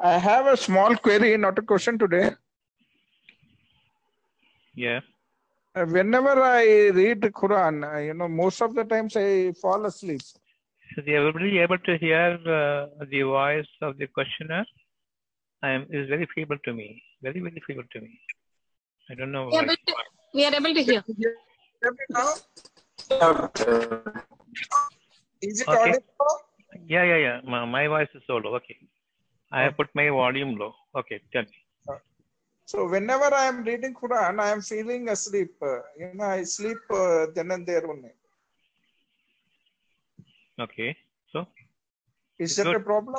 I have a small query, not a question today. Yeah. Uh, whenever I read the Quran, uh, you know, most of the times I fall asleep. Is everybody able to hear uh, the voice of the questioner? I am is very feeble to me. Very, very feeble to me. I don't know We are why. able to, we are able to hear. Is it Okay. audible? Yeah, yeah, yeah. My, my voice is so low. Okay. I have put my volume low. Okay, tell me. So whenever I am reading Quran, I am feeling asleep. Uh, you know, I sleep uh, then and there only. Okay. So Is that Good. a problem?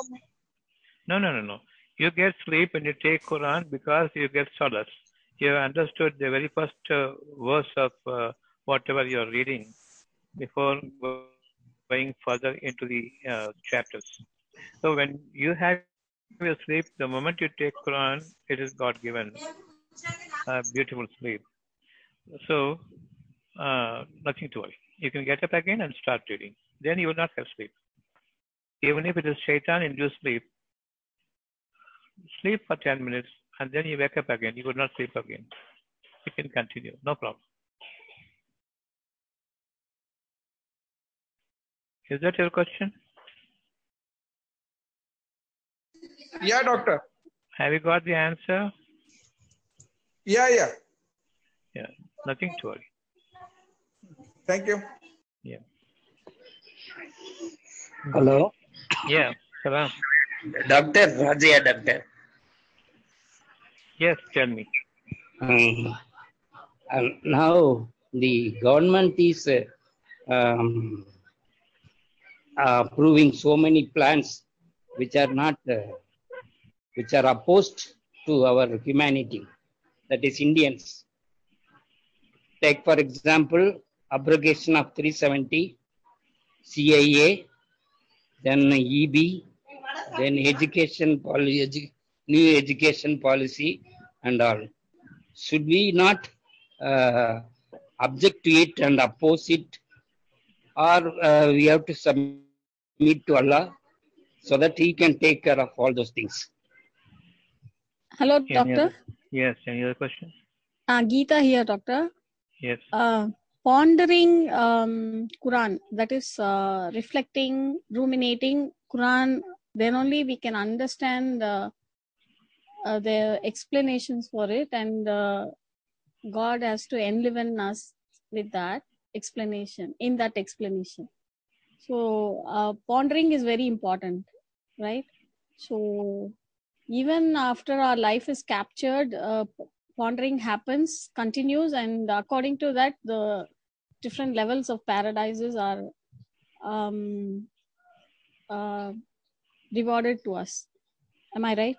no, no, no, no. You get sleep when you take Quran because you get solace. You understood the very first uh, verse of uh, whatever you are reading before going further into the uh, chapters. So when you have your sleep, the moment you take Quran, it is God given uh, beautiful sleep. So uh, nothing to worry. You can get up again and start reading. Then you will not have sleep. Even if it is shaitan induced sleep, sleep for 10 minutes and then you wake up again. You will not sleep again. You can continue. No problem. Is that your question? Yeah, doctor. Have you got the answer? Yeah, yeah. Yeah. Nothing to worry. Thank you. Yeah. Hello, Yeah. Salam. Doctor Rajaya, Doctor. Yes, tell me. Um, and now the government is uh, um, approving so many plans which are not, uh, which are opposed to our humanity, that is Indians. Take for example, abrogation of 370, CAA, then EB, then education policy, new education policy and all. Should we not uh, object to it and oppose it, or uh, we have to submit to Allah so that He can take care of all those things? Hello, Any doctor. other- Yes, any other questions? Uh, Geeta here, doctor. Yes. Uh, pondering um, Quran, that is uh, reflecting, ruminating Quran, then only we can understand uh, uh, the explanations for it, and uh, God has to enliven us with that explanation, in that explanation. So, uh, pondering is very important, right? So, even after our life is captured, uh, pondering happens, continues, and according to that, the different levels of paradises are um, uh, rewarded to us. Am I right?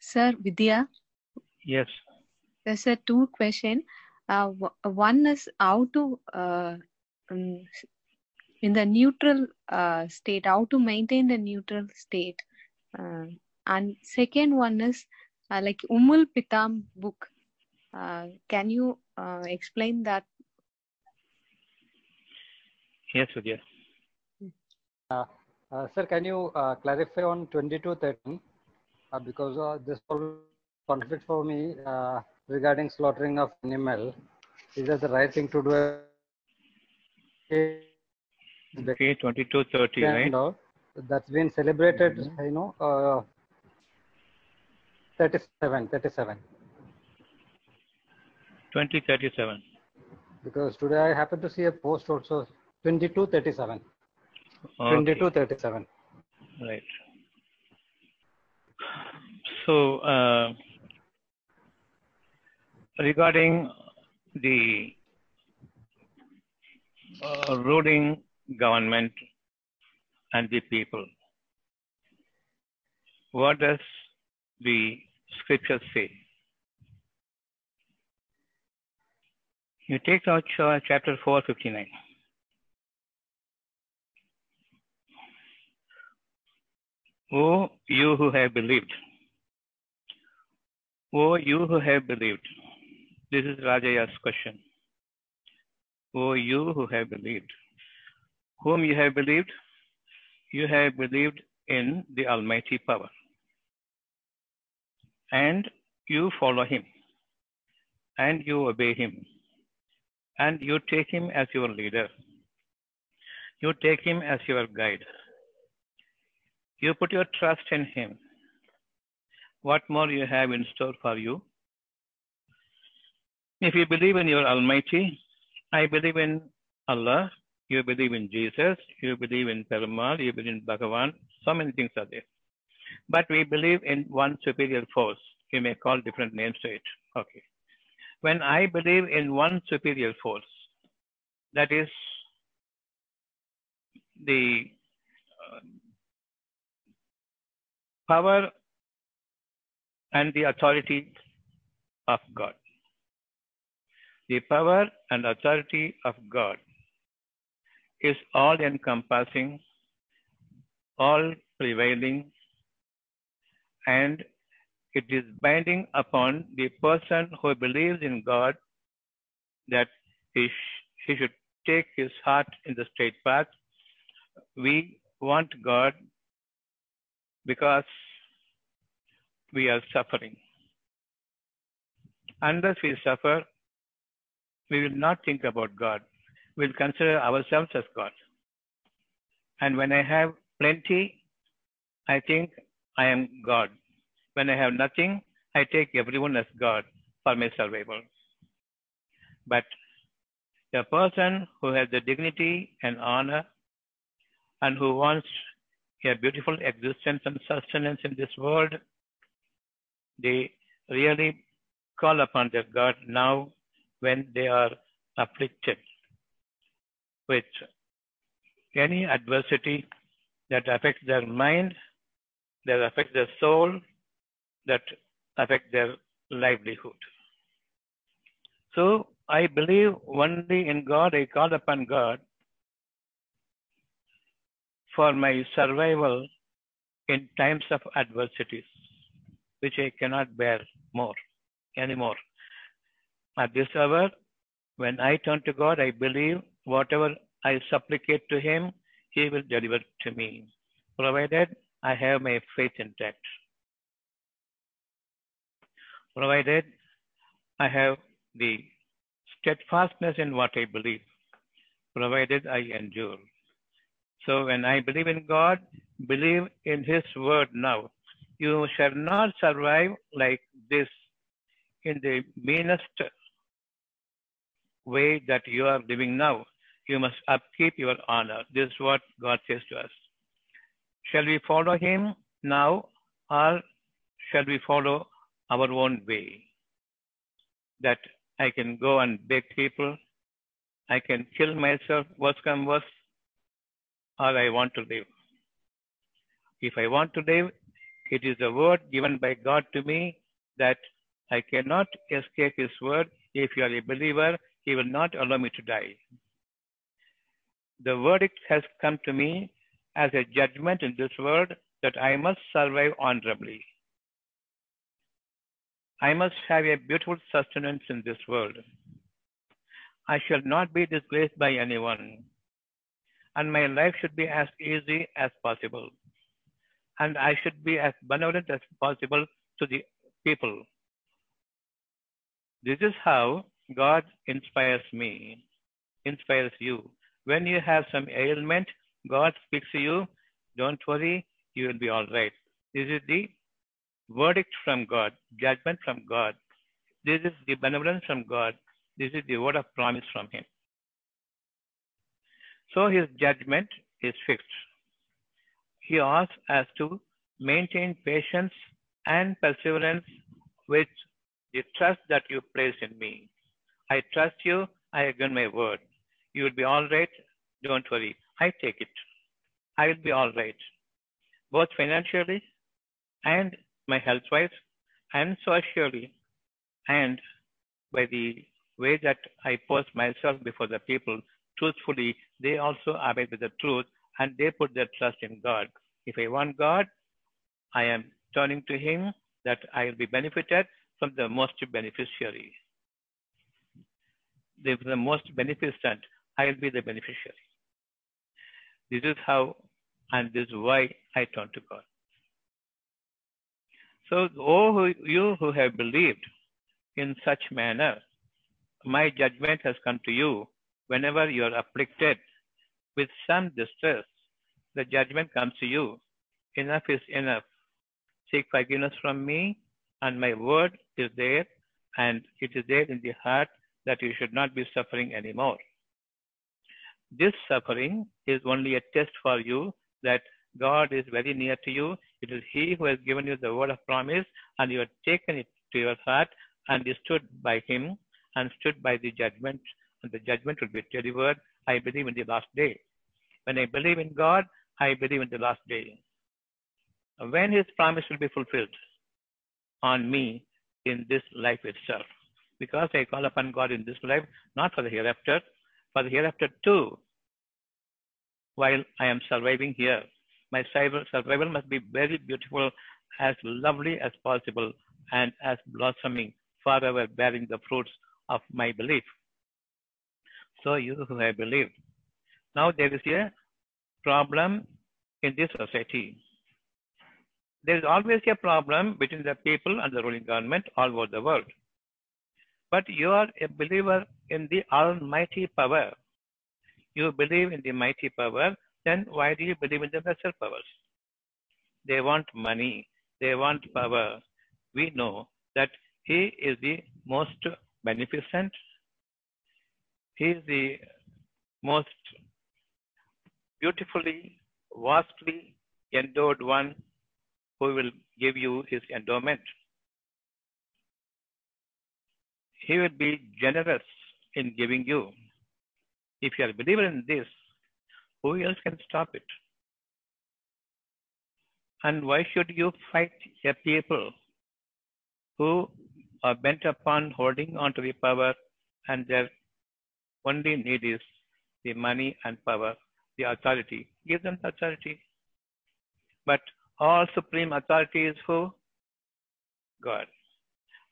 Sir, Vidya, Yes. there's a two question. Uh, one is how to uh, um, in the neutral uh, state, how to maintain the neutral state. Uh, and second one is uh, like Ummul Kitab book. Uh, can you uh, explain that? Yes, Vidya. Uh, sir, can you uh, clarify on 2213? Uh, because uh, this will conflict for me uh, regarding slaughtering of animal. Is that the right thing to do? Okay, 2230, right? And all. That's been celebrated, Mhm. you know, uh, 37, 37. 2037. Because today I happen to see a post also 2237. Okay. 2237. Right. So, uh, regarding the uh, ruling government and the people, what does the scripture say? You take out chapter 459. O you who have believed. O you who have believed. This is Rajaya's question. O you who have believed. Whom you have believed? you have believed in the Almighty power and you follow Him and you obey Him and you take Him as your leader. You take Him as your guide. You put your trust in Him. What more you have in store for you? If you believe in your Almighty, I believe in Allah, you believe in Jesus, you believe in Perumal, you believe in Bhagavan, so many things are there. But we believe in one superior force. You may call different names to it. Okay. When I believe in one superior force, that is the uh, power and the authority of God. The power and authority of God is all encompassing, all prevailing, and it is binding upon the person who believes in God that he, sh- he should take his heart in the straight path. We want God because we are suffering. Unless we suffer, we will not think about God. We'll consider ourselves as God. And when I have plenty, I think I am God. When I have nothing, I take everyone as God for my survival. But a person who has the dignity and honor and who wants a beautiful existence and sustenance in this world, they really call upon their God now when they are afflicted with any adversity that affects their mind, that affects their soul, that affect their livelihood. So I believe only in God, I call upon God for my survival in times of adversities, which I cannot bear more anymore. At this hour, when I turn to God, I believe whatever I supplicate to Him, He will deliver to me, provided I have my faith intact. Provided I have the steadfastness in what I believe, provided I endure. So when I believe in God, believe in His word now. You shall not survive like this in the meanest way that you are living now. You must upkeep your honor. This is what God says to us. Shall we follow Him now or shall we follow our own way? That I can go and beg people, I can kill myself, worst come worst, or I want to live. If I want to live, it is a word given by God to me that I cannot escape His word. If you are a believer, He will not allow me to die. The verdict has come to me as a judgment in this world that I must survive honorably. I must have a beautiful sustenance in this world. I shall not be disgraced by anyone. And my life should be as easy as possible. And I should be as benevolent as possible to the people. This is how God inspires me, inspires you. When you have some ailment, God speaks to you. Don't worry, you will be all right. This is the verdict from God, judgment from God. This is the benevolence from God. This is the word of promise from Him. So His judgment is fixed. He asks us to maintain patience and perseverance with the trust that you place in me. I trust you. I given my word. You will be all right. Don't worry. I take it. I will be all right, both financially and my health wise, and socially, and by the way that I post myself before the people truthfully, they also abide with the truth and they put their trust in God. If I want God, I am turning to Him that I will be benefited from the most beneficiary. The most beneficent, I will be the beneficiary. This is how and this is why I turn to God. So, oh, who- you who have believed in such manner, my judgment has come to you. Whenever you are afflicted with some distress, the judgment comes to you. Enough is enough. Seek forgiveness from me, and my word is there, and it is there in the heart that you should not be suffering anymore. This suffering is only a test for you that God is very near to you. It is He who has given you the word of promise, and you have taken it to your heart and you stood by Him and stood by the judgment, and the judgment will be delivered. I believe in the last day. When I believe in God, I believe in the last day. When His promise will be fulfilled on me in this life itself. Because I call upon God in this life, not for the hereafter, for the hereafter too, while I am surviving here. My survival must be very beautiful, as lovely as possible, and as blossoming, forever bearing the fruits of my belief. So you who have believed. Now there is a problem in this society. There is always a problem between the people and the ruling government all over the world. But you are a believer in the almighty power. You believe in the mighty power, then why do you believe in the lesser powers? They want money, they want power. We know that He is the most beneficent, He is the most beautifully, vastly endowed one who will give you His endowment. He will be generous in giving you. If you are a believer in this, who else can stop it? And why should you fight a people who are bent upon holding on to the power and their only need is the money and power, the authority? Give them the authority. But all supreme authority is who? God.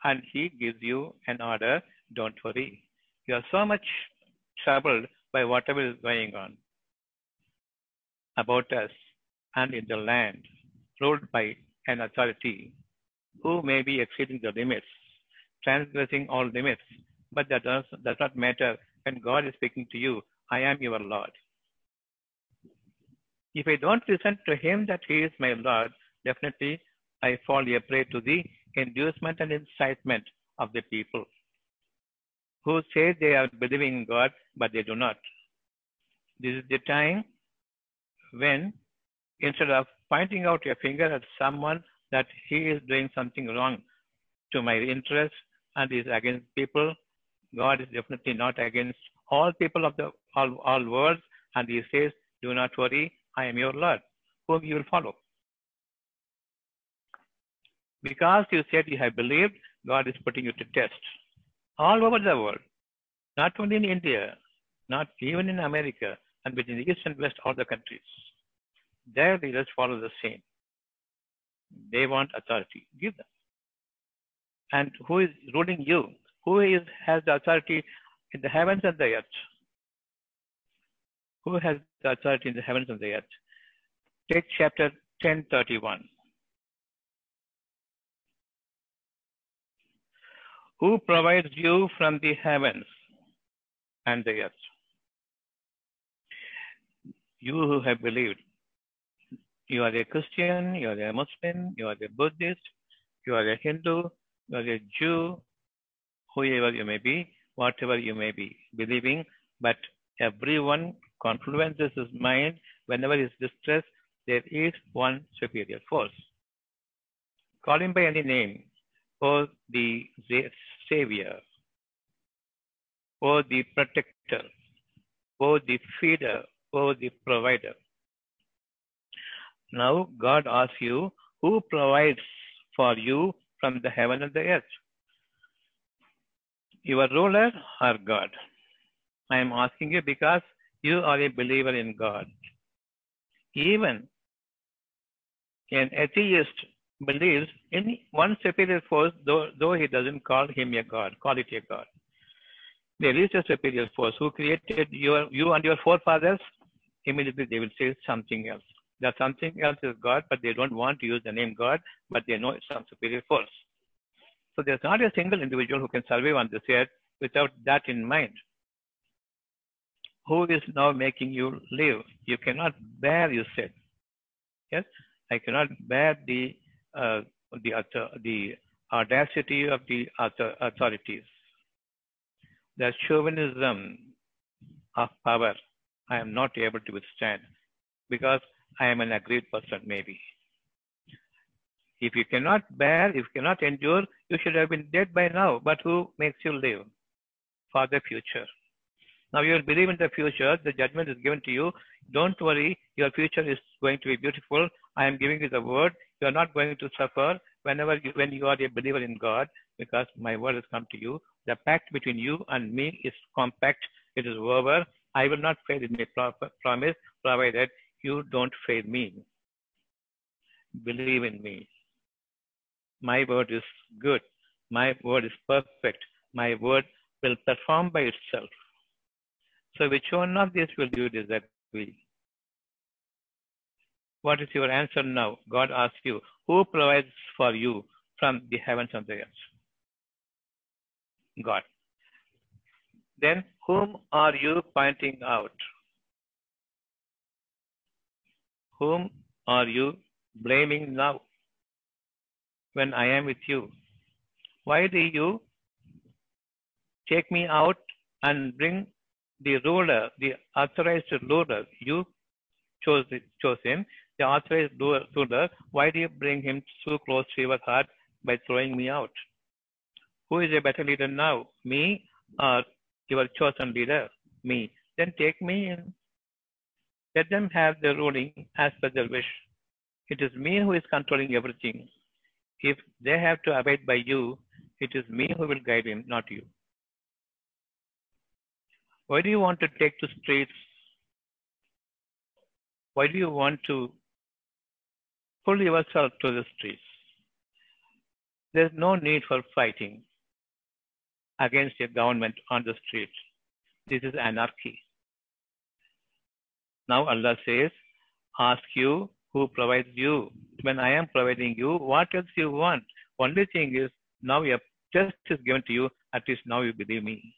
And He gives you an order, don't worry. You are so much troubled by whatever is going on about us and in the land, ruled by an authority who may be exceeding the limits, transgressing all limits. But that does, does not matter when God is speaking to you, I am your Lord. If I don't listen to Him that He is my Lord, definitely I fall a prey to the inducement and incitement of the people who say they are believing in God, but they do not. This is the time when instead of pointing out your finger at someone that he is doing something wrong to my interest and is against people, God is definitely not against all people of the all, all worlds, and he says, Do not worry, I am your Lord, whom you will follow. Because you said you have believed, God is putting you to test all over the world, not only in India, not even in America, and between the East and West, all the countries. Their leaders follow the same. They want authority. Give them. And who is ruling you? Who is has the authority in the heavens and the earth? Who has the authority in the heavens and the earth? Take chapter 1031. Who provides you from the heavens and the earth? You who have believed, you are a Christian, you are a Muslim, you are a Buddhist, you are a Hindu, you are a Jew, whoever you may be, whatever you may be believing, but everyone confluences his mind whenever he is distressed, there is one superior force. Call him by any name, or the Savior, or the Protector, or the Feeder, or the Provider. Now God asks you, who provides for you from the heaven and the earth? Your ruler or God? I am asking you because you are a believer in God. Even an atheist believes in one superior force, though, though he doesn't call him a God, call it a God. There is a superior force who created your, you and your forefathers. Immediately they will say something else. There's something else is God, but they don't want to use the name God, but they know it's some superior force. So there's not a single individual who can survive on this earth without that in mind. Who is now making you live? You cannot bear, you said. Yes, I cannot bear the Uh, the the audacity of the authorities. The chauvinism of power I am not able to withstand because I am an aggrieved person, maybe. If you cannot bear, if you cannot endure, you should have been dead by now. But who makes you live for the future? Now you believe in the future. The judgment is given to you. Don't worry. Your future is going to be beautiful. I am giving you the word. You are not going to suffer whenever you, when you are a believer in God, because my word has come to you. The pact between you and me is compact. It is over. I will not fail in my pro- promise, provided you don't fail me. Believe in me. My word is good. My word is perfect. My word will perform by itself. So which one of these will you disagree? What is your answer now? God asks you, who provides for you from the heavens and the earth? God. Then whom are you pointing out? Whom are you blaming now when I am with you? Why do you take me out and bring the ruler, the authorized ruler? You chose, chose him, the authorized ruler. Why do you bring him so close to your heart by throwing me out? Who is a better leader now, me or your chosen leader, me? Then take me in. Let them have their ruling as per their wish. It is me who is controlling everything. If they have to abide by you, it is me who will guide him, not you. Why do you want to take to streets? Why do you want to pull yourself to the streets? There's no need for fighting against a government on the street. This is anarchy. Now Allah says, ask you who provides you. When I am providing you, what else you want? Only thing is, now your test is given to you, at least now you believe me.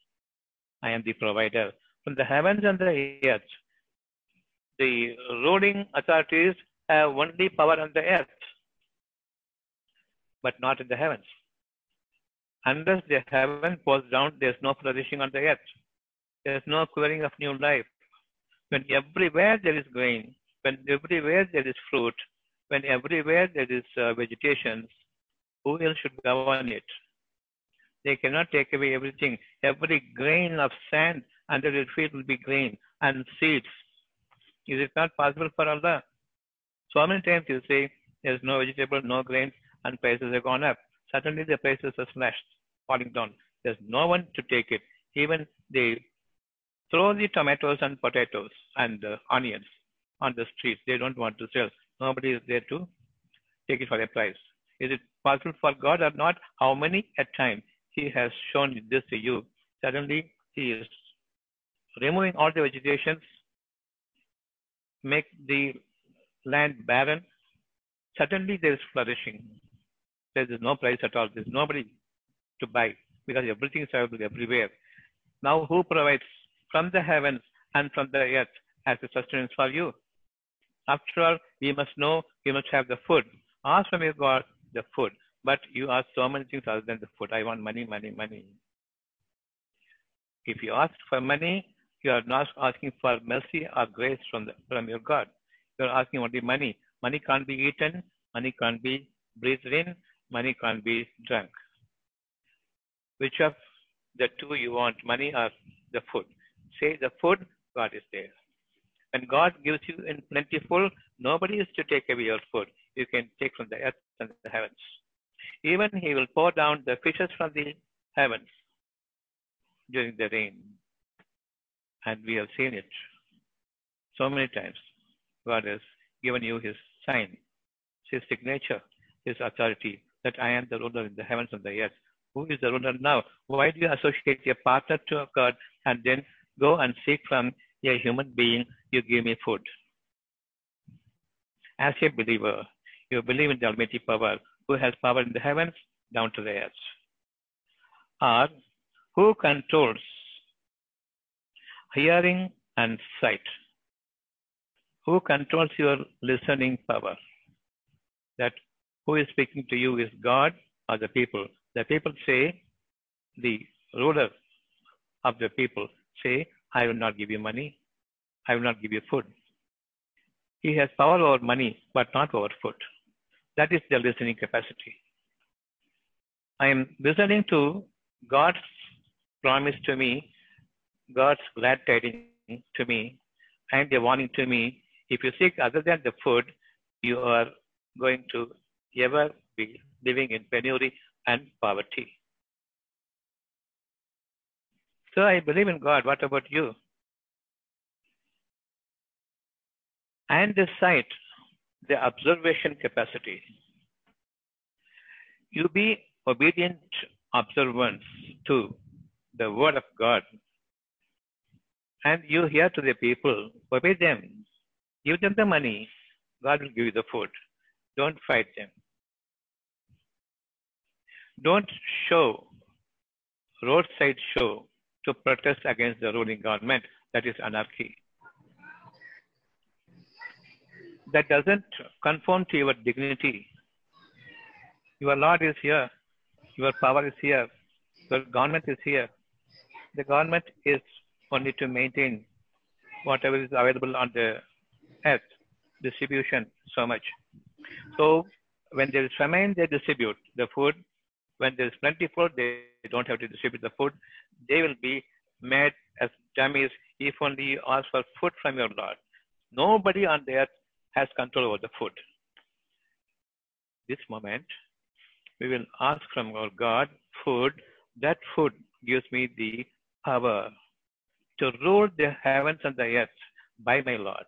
I am the provider. From the heavens and the earth, the ruling authorities have only power on the earth, but not in the heavens. Unless the heaven falls down, there's no flourishing on the earth. There's no quivering of new life. When everywhere there is grain, when everywhere there is fruit, when everywhere there is uh, vegetation, who else should govern it? They cannot take away everything. Every grain of sand under your feet will be grain and seeds. Is it not possible for Allah? So many times you say there's no vegetable, no grains, and prices have gone up. Suddenly the prices are slashed, falling down. There's no one to take it. Even they throw the tomatoes and potatoes and uh, onions on the streets. They don't want to sell. Nobody is there to take it for a price. Is it possible for God or not? How many at time He has shown this to you? Suddenly He is removing all the vegetations, make the land barren. Suddenly there is flourishing. There is no price at all. There is nobody to buy because everything is available everywhere. Now who provides from the heavens and from the earth as a sustenance for you? After all, we must know we must have the food. Ask from your God the food. But you ask so many things other than the food. I want money, money, money. If you ask for money, you are not asking for mercy or grace from, the, from your God. You are asking only money. Money can't be eaten, money can't be breathed in, money can't be drunk. Which of the two you want, money or the food? Say the food, God is there. When God gives you in plentiful, nobody is to take away your food. You can take from the earth and the heavens. Even He will pour down the fishes from the heavens during the rain. And we have seen it so many times. God has given you His sign, His signature, His authority, that I am the ruler in the heavens and the earth. Who is the ruler now? Why do you associate your partner to God and then go and seek from a human being, you give me food? As a believer, you believe in the Almighty power who has power in the heavens down to the earth. Or who controls hearing and sight? Who controls your listening power? That who is speaking to you is God or the people. The people say, the ruler of the people say, I will not give you money. I will not give you food. He has power over money, but not over food. That is the listening capacity. I am listening to God's promise to me, God's glad tidings to me, and a warning to me. If you seek other than the food, you are going to ever be living in penury and poverty. So I believe in God. What about you? And the sight, the observation capacity. You be obedient observance to the word of God. And you hear to the people, obey them. Give them the money. God will give you the food. Don't fight them. Don't show roadside show to protest against the ruling government. That is anarchy. That doesn't conform to your dignity. Your Lord is here. Your power is here. Your government is here. The government is only to maintain whatever is available on the earth, distribution so much. So when there is famine, they distribute the food. When there is plenty food, they don't have to distribute the food. They will be made as dummies if only you ask for food from your Lord. Nobody on the earth has control over the food. This moment, we will ask from our God food. That food gives me the power to rule the heavens and the earth by my Lord.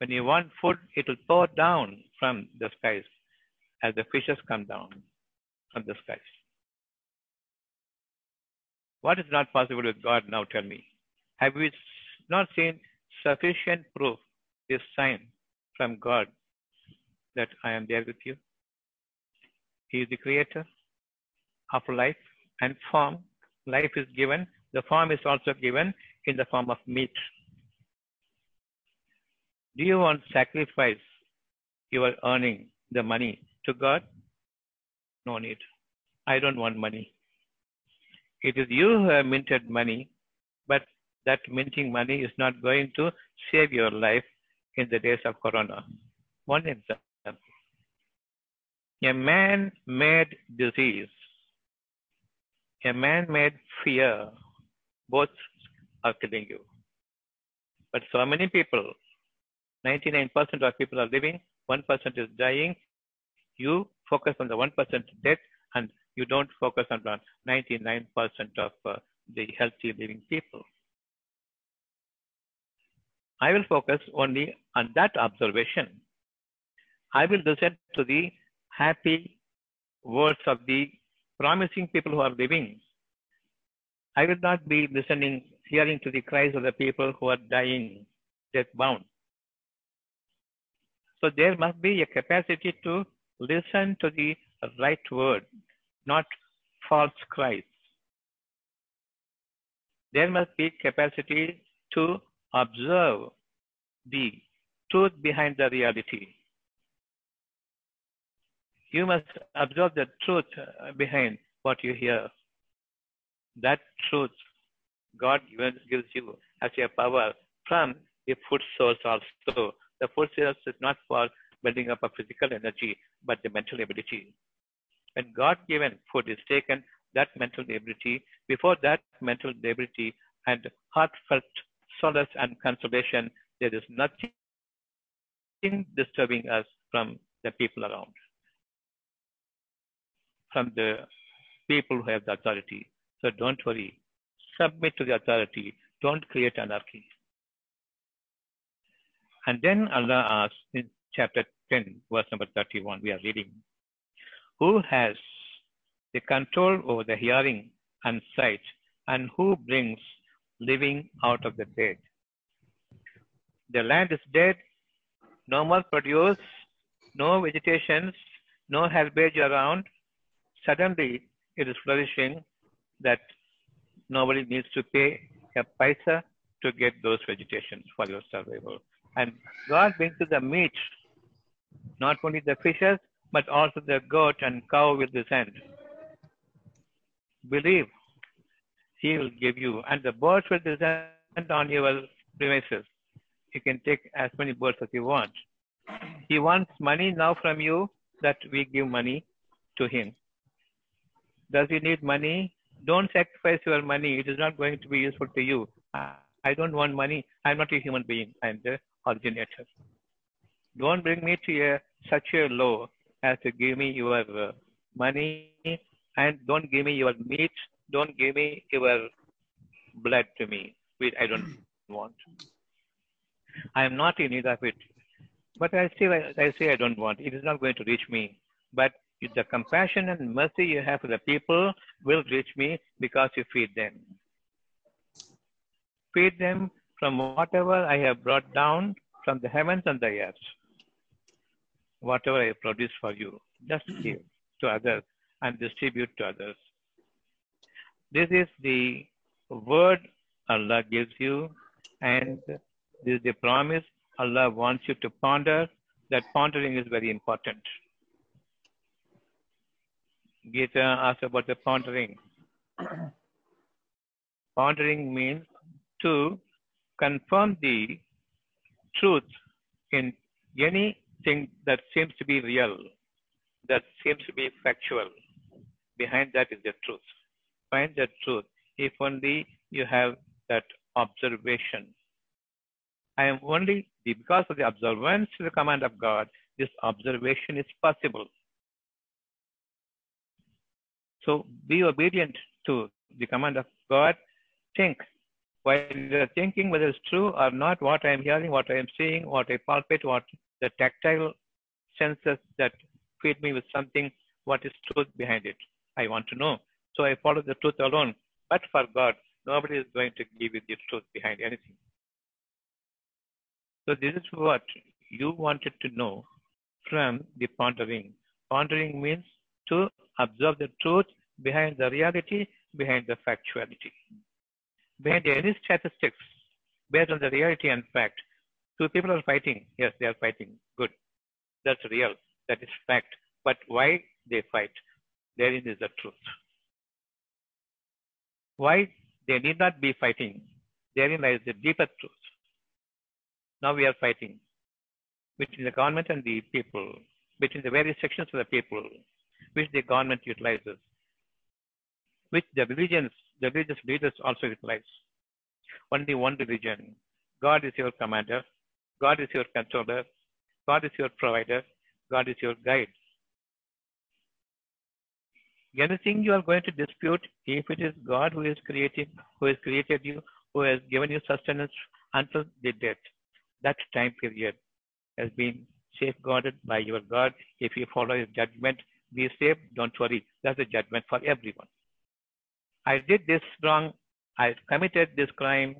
When you want food, it will pour down from the skies as the fishes come down from the skies. What is not possible with God now? Tell me. Have we not seen sufficient proof, this sign from God that I am there with you? He is the creator of life and form. Life is given. The form is also given in the form of meat. Do you want sacrifice your earning the money to God? No need. I don't want money. It is you who have minted money, but that minting money is not going to save your life in the days of Corona. One example. A man made disease, a man made fear, both are killing you. But so many people, 99% of people are living, 1% is dying. You focus on the 1% death and you don't focus on the 99% of uh, the healthy living people. I will focus only on that observation. I will listen to the happy words of the promising people who are living. I will not be listening, hearing to the cries of the people who are dying, death bound. So there must be a capacity to listen to the right word, not false cries. There must be capacity to observe the truth behind the reality. You must observe the truth behind what you hear. That truth God gives you as a power from the food source also. The food source is not for building up a physical energy, but the mental ability. When God given food is taken, that mental ability, before that mental ability and heartfelt solace and consolation, there is nothing disturbing us from the people around, from the people who have the authority. So don't worry. Submit to the authority. Don't create anarchy. And then Allah asks in chapter 10, verse number 31, we are reading, Who has the control over the hearing and sight, and who brings living out of the dead? The land is dead, no more produce, no vegetations, no herbage around. Suddenly, it is flourishing that nobody needs to pay a paisa to get those vegetations for your survival. And God brings you the meat, not only the fishes, but also the goat and cow will descend. Believe, He will give you, and the birds will descend on your premises. You can take as many birds as you want. He wants money now from you that we give money to Him. Does He need money? Don't sacrifice your money. It is not going to be useful to you. I don't want money. I'm not a human being. I'm the uh, originator. Don't bring me to a, such a low as to give me your uh, money and don't give me your meat. Don't give me your blood to me, which I don't want. I am not in need of it. But I still, I say I don't want. It is not going to reach me. But the compassion and mercy you have for the people will reach me because you feed them. Feed them from whatever I have brought down from the heavens and the earth. Whatever I produce for you, just give to others and distribute to others. This is the word Allah gives you, and this is the promise Allah wants you to ponder. That pondering is very important. Gita asked about the pondering. pondering means to confirm the truth in anything that seems to be real, that seems to be factual. Behind that is the truth. Find the truth if only you have that observation. I am only because of the observance to the command of God, this observation is possible. So be obedient to the command of God. Think. While you're thinking whether it's true or not, what I am hearing, what I am seeing, what I palpate, what the tactile senses that feed me with something, what is truth behind it? I want to know. So I follow the truth alone. But for God, nobody is going to give you the truth behind anything. So this is what you wanted to know from the pondering. Pondering means to observe the truth behind the reality, behind the factuality. Behind any statistics, based on the reality and fact, two people are fighting. Yes, they are fighting. Good. That's real. That is fact. But why they fight? Therein is the truth. Why they need not be fighting? Therein lies the deeper truth. Now we are fighting between the government and the people, between the various sections of the people, which the government utilizes, which the religions, the religious leaders also utilize. Only one religion. God is your commander. God is your controller. God is your provider. God is your guide. Anything you are going to dispute, if it is God who is creating, who has created you, who has given you sustenance until the death, that time period has been safeguarded by your God. If you follow his judgment, be safe, don't worry. That's a judgment for everyone. I did this wrong. I committed this crime.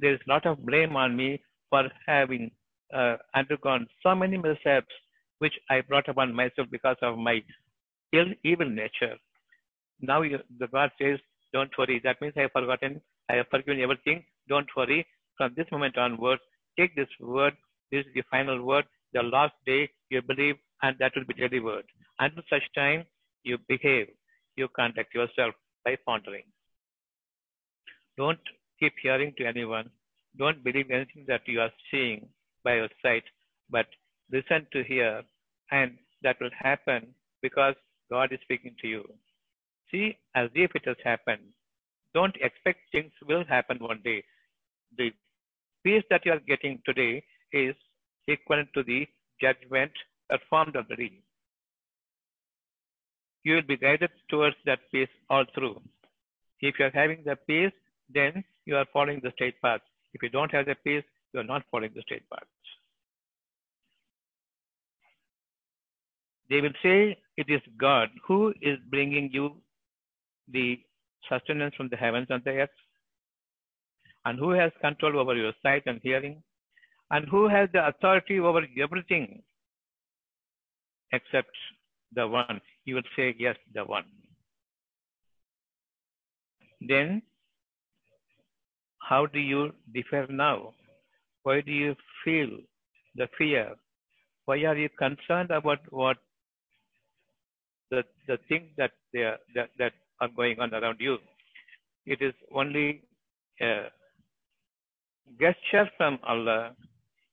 There is a lot of blame on me for having uh, undergone so many mishaps, which I brought upon myself because of my ill, evil nature. Now you, the God says, don't worry. That means I have forgotten. I have forgiven everything. Don't worry. From this moment onwards, take this word. This is the final word. The last day you believe and that will be delivered. Until such time, you behave, you conduct yourself by pondering. Don't keep hearing to anyone. Don't believe anything that you are seeing by your sight, but listen to hear, and that will happen because God is speaking to you. See as if it has happened. Don't expect things will happen one day. The peace that you are getting today is equivalent to the judgment performed already. You will be guided towards that peace all through. If you are having the peace, then you are following the straight path. If you don't have the peace, you are not following the straight path. They will say it is God who is bringing you the sustenance from the heavens and the earth, and who has control over your sight and hearing, And who has the authority over everything except the one? You will say, Yes, the one. Then, how do you differ now? Why do you feel the fear? Why are you concerned about what the, the things that, they are, that, that are going on around you? It is only a gesture from Allah,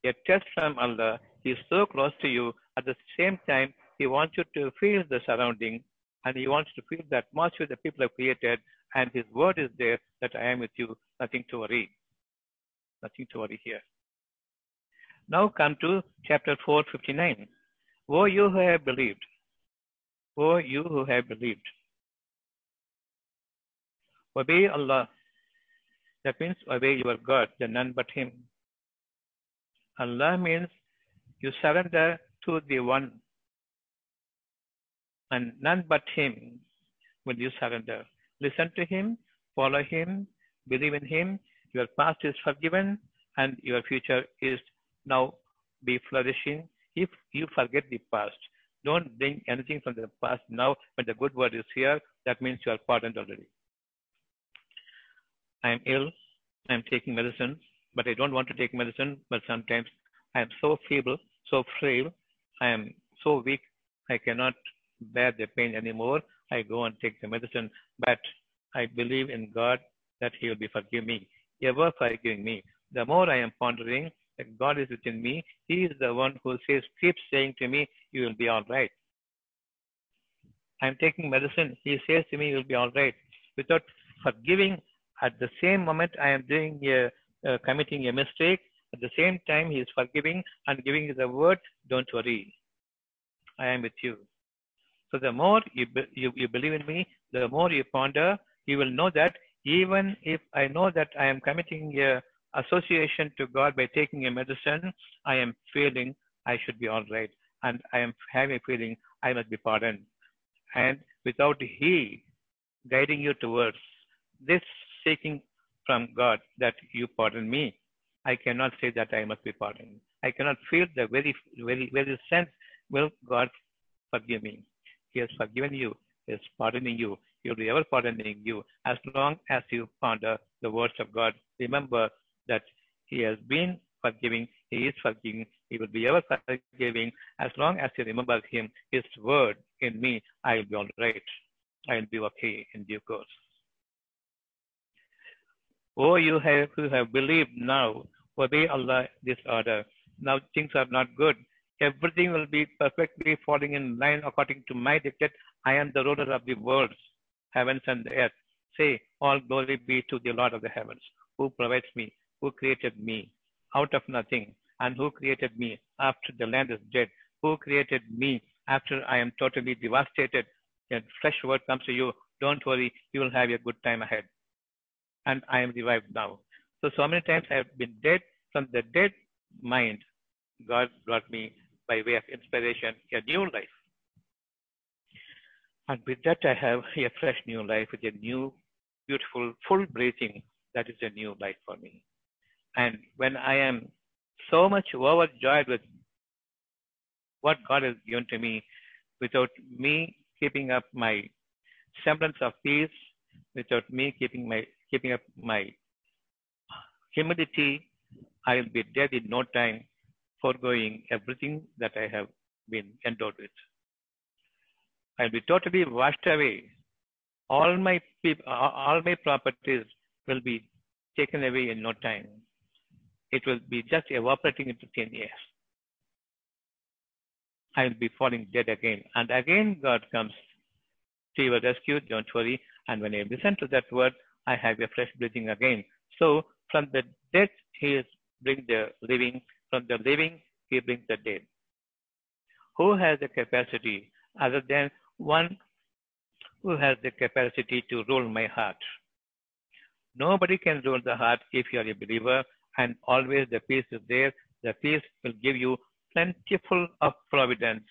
a test from Allah. He is so close to you. At the same time, He wants you to feel the surrounding and He wants you to feel the atmosphere that people have created. And His word is there that I am with you. Nothing to worry. Nothing to worry here. Now come to chapter 459. O you who have believed. O you who have believed. Obey Allah. That means obey your God, the none but Him. Allah means you surrender to the one, and none but Him will you surrender. Listen to Him, follow Him, believe in Him. Your past is forgiven, and your future is now be flourishing. If you forget the past, don't bring anything from the past now when the good word is here. That means you are pardoned already. I am ill. I am taking medicine, but I don't want to take medicine. But sometimes I am so feeble, so frail. I am so weak. I cannot bear the pain anymore. I go and take the medicine. But I believe in God that He will be forgive me, ever forgiving me. The more I am pondering that God is within me, He is the one who says, keeps saying to me, you will be all right. I am taking medicine. He says to me, you will be all right. Without forgiving, at the same moment I am doing a, uh, committing a mistake. At the same time, He is forgiving and giving the word, don't worry. I am with you. So the more you, be, you, you believe in me, the more you ponder, you will know that even if I know that I am committing a association to God by taking a medicine, I am feeling I should be all right. And I am having a feeling I must be pardoned. And without He guiding you towards this seeking from God that you pardon me, I cannot say that I must be pardoned. I cannot feel the very, very, very sense, will God forgive me? He has forgiven you, He is pardoning you, He will be ever pardoning you as long as you ponder the words of God. Remember that He has been forgiving, He is forgiving, He will be ever forgiving as long as you remember Him, His word in me, I will be all right. I will be okay in due course. Oh, you have who have believed now, obey Allah this order. Now things are not good. Everything will be perfectly falling in line according to my dictate. I am the ruler of the worlds, heavens and the earth. Say, all glory be to the Lord of the heavens, who provides me, who created me out of nothing, and who created me after the land is dead, who created me after I am totally devastated. And fresh word comes to you. Don't worry, you will have a good time ahead. And I am revived now. So, so many times I have been dead from the dead mind. God brought me by way of inspiration a new life. And with that, I have a fresh new life with a new, beautiful, full breathing. That is a new life for me. And when I am so much overjoyed with what God has given to me, without me keeping up my semblance of peace, without me keeping my keeping up my humility, I will be dead in no time, foregoing everything that I have been endowed with. I will be totally washed away. All my peop- all my properties will be taken away in no time. It will be just evaporating into thin air. I will be falling dead again. And again, God comes to your rescue. Don't worry. And when I listen to that word, I have a fresh breathing again. So from the dead, He is bring the living. From the living, He brings the dead. Who has the capacity other than one who has the capacity to rule my heart? Nobody can rule the heart if you are a believer, and always the peace is there. The peace will give you plentiful of providence,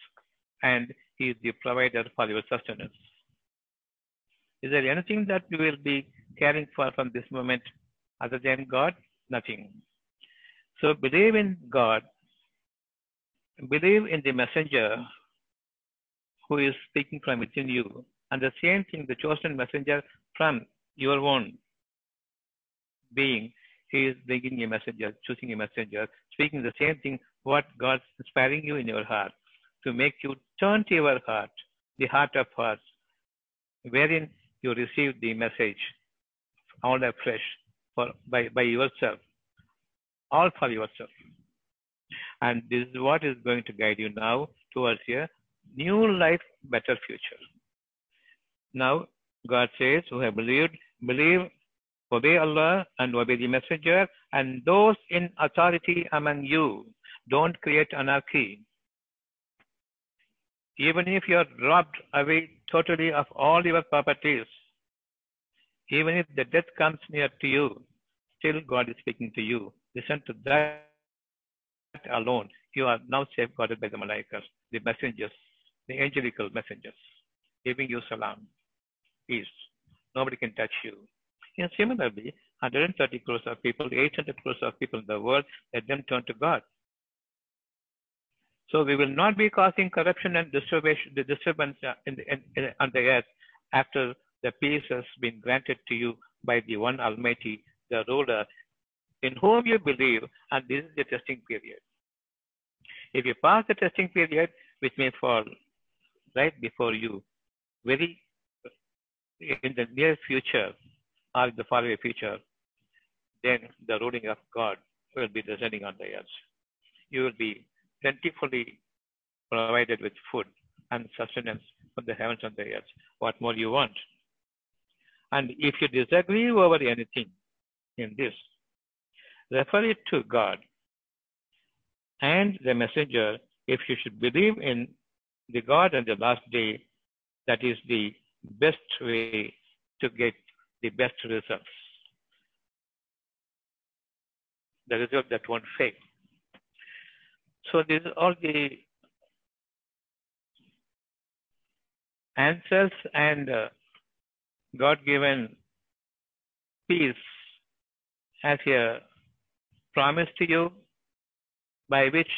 and He is the provider for your sustenance. Is there anything that you will be caring for from this moment other than God? Nothing. So believe in God, believe in the messenger who is speaking from within you, and the same thing, the chosen messenger from your own being, he is bringing a messenger, choosing a messenger, speaking the same thing, what God's inspiring you in your heart, to make you turn to your heart, the heart of hearts, wherein you receive the message, all afresh, for by, by yourself, all for yourself. And this is what is going to guide you now towards a new life, better future. Now, God says, who have believed, believe, obey Allah and obey the messenger, and those in authority among you. Don't create anarchy. Even if you are robbed away totally of all your properties, even if the death comes near to you, still God is speaking to you. Listen to that alone. You are now safeguarded by the malaikas, the messengers, the angelical messengers, giving you salam, peace. Nobody can touch you. And similarly, 130 crores of people, 800 crores of people in the world, let them turn to God. So we will not be causing corruption and disturbance, the disturbance uh, in the, in, in, on the earth after the peace has been granted to you by the one Almighty, the ruler, in whom you believe, and this is the testing period. If you pass the testing period, which may fall right before you, very in the near future or in the faraway future, then the ruling of God will be descending on the earth. You will be plentifully provided with food and sustenance from the heavens and the earth. What more you want? And if you disagree over anything in this, refer it to God and the messenger if you should believe in the God and the last day, that is the best way to get the best results. The result that won't fail. So these are all the answers and uh, God-given peace as a promise to you by which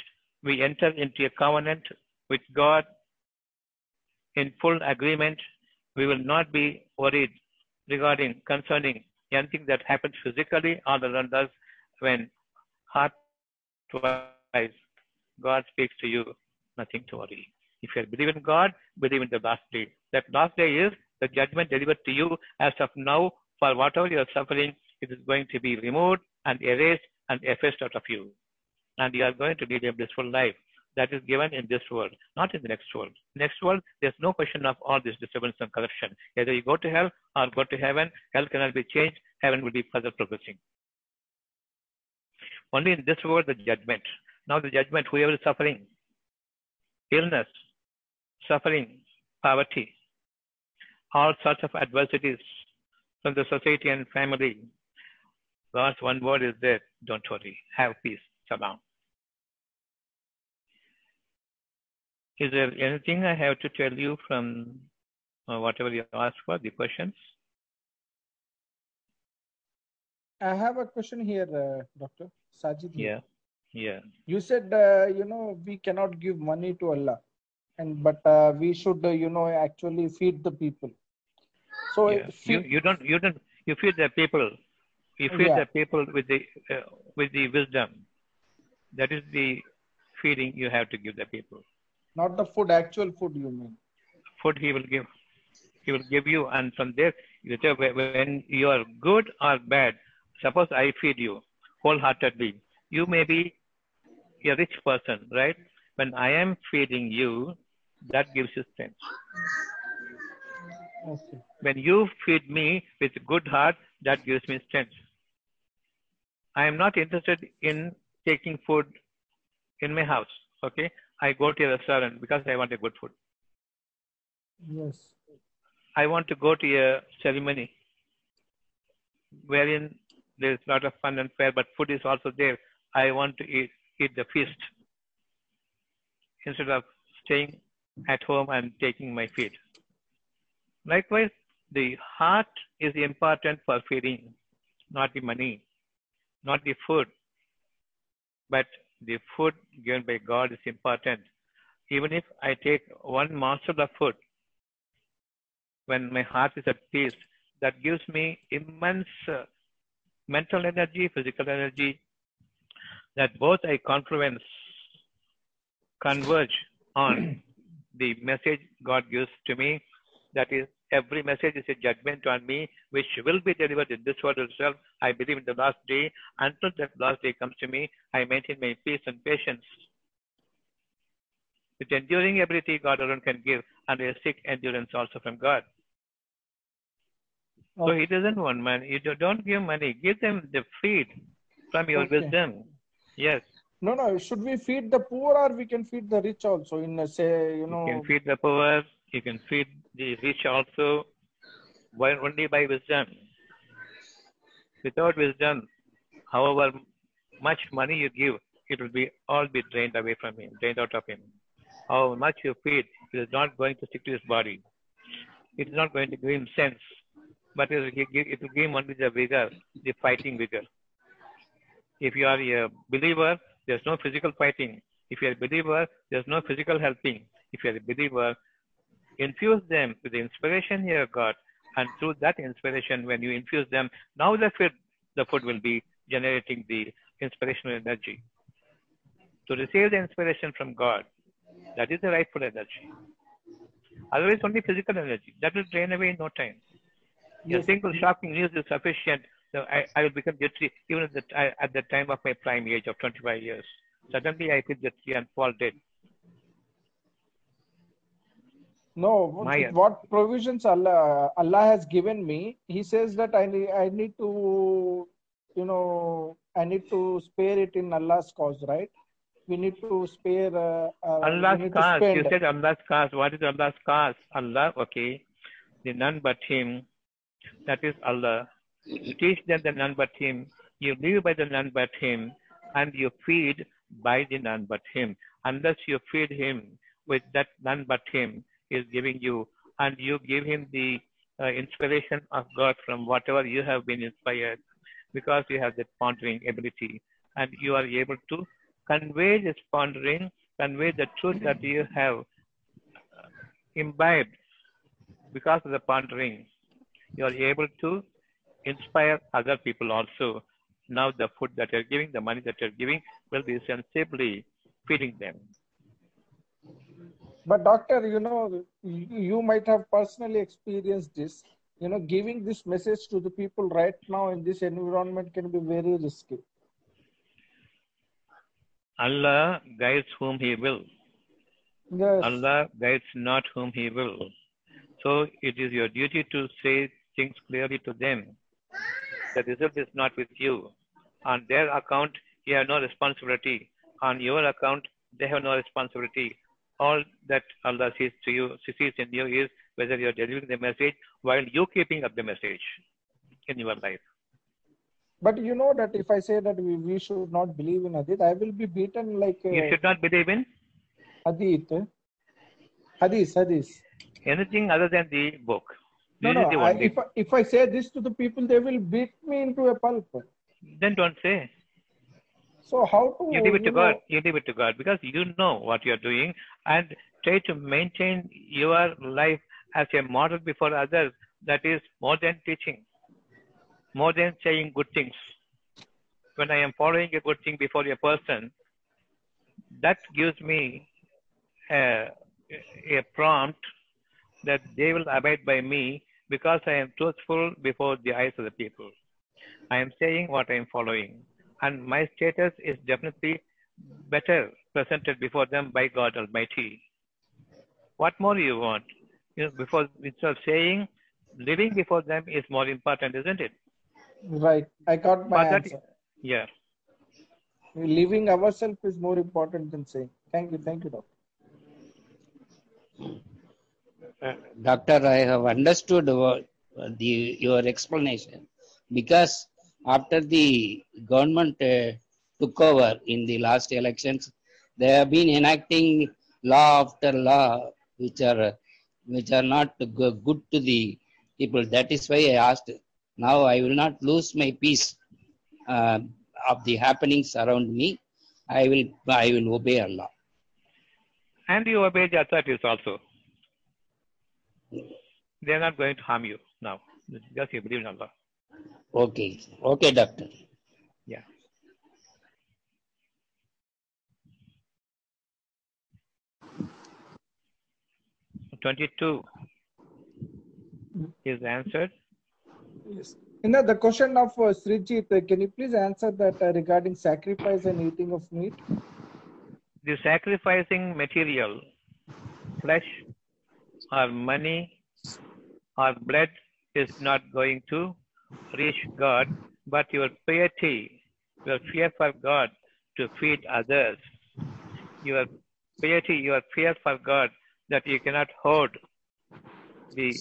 we enter into a covenant with God in full agreement. We will not be worried regarding concerning anything that happens physically all around us when heart wise God speaks to you, nothing to worry. If you believe in God, believe in the last day. That last day is the judgment delivered to you as of now for whatever you are suffering, it is going to be removed and erased and effaced out of you. And you are going to lead a blissful life that is given in this world, not in the next world. Next world, there's no question of all this disturbance and corruption. Either you go to hell or go to heaven. Hell cannot be changed. Heaven will be further progressing. Only in this world, the judgment. Now the judgment, whoever is suffering, illness, suffering, poverty, all sorts of adversities from the society and family. God's one word is there. Don't worry. Have peace. Salam. Is there anything I have to tell you from uh, whatever you asked for, the questions? I have a question here, uh, Doctor Sajid. Yeah, yeah. You said, uh, you know, we cannot give money to Allah, and but uh, we should, uh, you know, actually feed the people. So yeah. You, you don't you don't you feed the people. You feed Yeah. the people with the uh, with the wisdom. That is the feeding you have to give the people. not the food, actual food. You mean? Food he will give. He will give you, and from there, you tell when you are good or bad. Suppose I feed you wholeheartedly. You may be a rich person, right? When I am feeding you, that gives you strength. Okay. When you feed me with good heart, that gives me strength. I am not interested in taking food in my house. Okay, I go to a restaurant because I want a good food. Yes. I want to go to a ceremony wherein there is a lot of fun and fair, but food is also there. I want to eat, eat the feast instead of staying at home and taking my feed. Likewise, the heart is important for feeding, not the money, not the food. but the food given by God is important. Even if I take one morsel of food, when my heart is at peace, that gives me immense uh, mental energy, physical energy, that both I confluence, converge on the message God gives to me. That is, every message is a judgment on me, which will be delivered in this world itself. I believe in the last day. Until that last day comes to me, I maintain my peace and patience. With enduring ability, God alone can give, and I seek endurance also from God. So he doesn't want money. You do- don't give money. Give them the feed from your Okay. wisdom. Yes, No, no. Should we feed the poor or we can feed the rich also? In a, say, you you know. can feed the poor. You can feed the rich also. Why only by wisdom? Without wisdom, however much money you give, it will be all be drained away from him, drained out of him. However much you feed, it is not going to stick to his body. It is not going to give him sense, but it will give, it will give him only the vigor, the fighting vigor. If you are a believer, there's no physical fighting. If you are a believer, there's no physical helping. If you are a believer, infuse them with the inspiration you have got, and through that inspiration, when you infuse them, now the food, the food will be generating the inspirational energy. To receive the inspiration from God, that is the rightful energy. Otherwise, only physical energy. That will drain away in no time. A single shocking news is sufficient. So I, I will become jittery even at the, at the time of my prime age of 25 years. Suddenly I feel jittery and fall dead. No, what provisions Allah Allah has given me, He says that I need I need to, you know, I need to spare it in Allah's cause, right? We need to spare. Uh, uh, Allah's cause. You said Allah's cause. What is Allah's cause? Allah, okay. The none but Him. That is Allah. You teach them the none but Him. You live by the none but Him. And you feed by the none but Him. Unless you feed Him with that none but Him is giving you, and you give Him the uh, inspiration of God from whatever you have been inspired, because you have that pondering ability, and you are able to convey this pondering, convey the truth that you have uh, imbibed because of the pondering. You are able to inspire other people also. Now the food that you're giving, the money that you're giving will be sensibly feeding them. But doctor, you know, you, might have personally experienced this. You know, giving this message to the people right now in this environment can be very risky. Allah guides whom He will. Yes. Allah guides not whom He will. So it is your duty to say things clearly to them. The result is not with you. On their account, you have no responsibility. On your account, they have no responsibility. All that Allah sees to you, sees in you is whether you are delivering the message while you keeping up the message in your life. But you know that if I say that we, we should not believe in Hadith, I will be beaten like You uh, should not believe in Hadith. Hadith, Hadith. anything other than the book. No, This is the no. I, if, I, if I say this to the people, they will beat me into a pulp. Then don't say. So how to You leave it to God. You leave it to God because you know what you are doing and try to maintain your life as a model before others. That is more than teaching, more than saying good things. When I am following a good thing before a person, that gives me a, a prompt that they will abide by me because I am truthful before the eyes of the people. I am saying what I am following, and my status is definitely better presented before them by God Almighty. What more you want? You know, before instead of saying, living before them is more important, isn't it? right. I got my For that- answer. Yeah. Living ourselves is more important than saying. Thank you, thank you, doctor. Uh, Doctor, I have understood what, the, your explanation because after the government uh, took over in the last elections, they have been enacting law after law which are which are not good to the people. That is why I asked. Now I will not lose my peace uh, of the happenings around me. I will I will obey Allah. And you obey the authorities also. They are not going to harm you now. Just you believe in Allah. Okay. Okay, doctor. Yeah. Twenty-two is answered. Yes. You know, the question of uh, Srijit, uh, can you please answer that uh, regarding sacrifice and eating of meat? The sacrificing material, flesh or money or blood is not going to reach God, but your piety, your fear for God to feed others, your piety, your fear for God that you cannot hoard the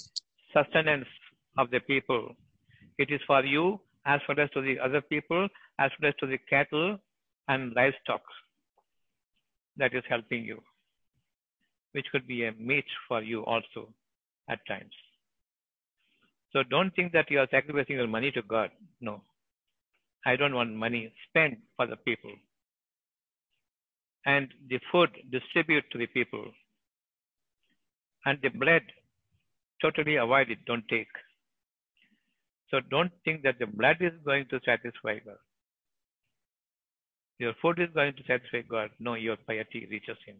sustenance of the people. It is for you as well as to the other people, as well as to the cattle and livestock that is helping you, which could be a meat for you also at times. So don't think that you are sacrificing your money to God. No. I don't want money. spent for the people. And the food distribute to the people. And the blood, totally avoid it. Don't take. So don't think that the blood is going to satisfy God. Your food is going to satisfy God. No, your piety reaches Him.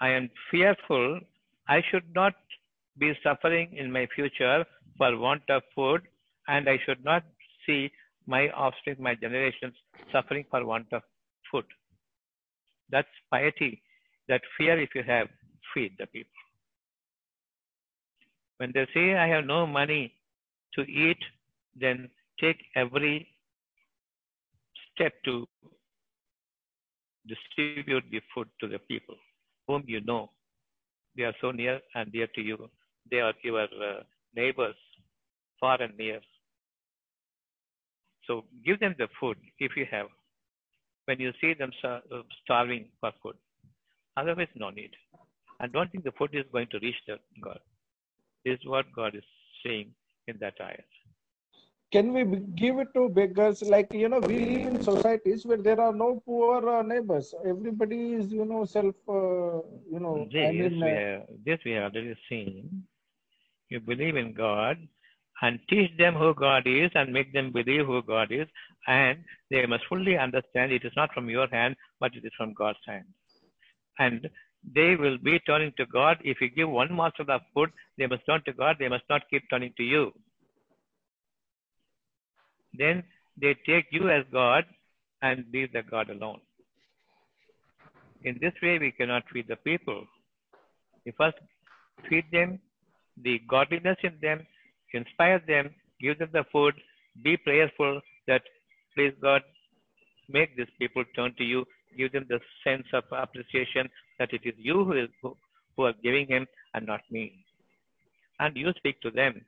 I am fearful. I should not be suffering in my future for want of food, and I should not see my offspring, my generations suffering for want of food. That's piety. That fear, if you have, feed the people. When they say, I have no money to eat, then take every step to distribute the food to the people whom you know. They are so near and dear to you. They are your uh, neighbors, far and near. So give them the food if you have. When you see them starving for food, otherwise no need. And don't think the food is going to reach the God. This is what God is saying in that ayat. Can we give it to beggars? Like, you know, we live in societies where there are no poor uh, neighbors. Everybody is, you know, self, uh, you know, This, I mean, we uh, have, this we have already seen. You believe in God and teach them who God is and make them believe who God is. And they must fully understand it is not from your hand, but it is from God's hand. And they will be turning to God. If you give one morsel of food, they must turn to God. They must not keep turning to you. Then they take you as God and leave the God alone. In this way, we cannot feed the people. We first feed them the godliness in them, inspire them, give them the food, be prayerful that, please God, make these people turn to you, give them the sense of appreciation that it is you who, is, who, who are giving him and not me. And you speak to them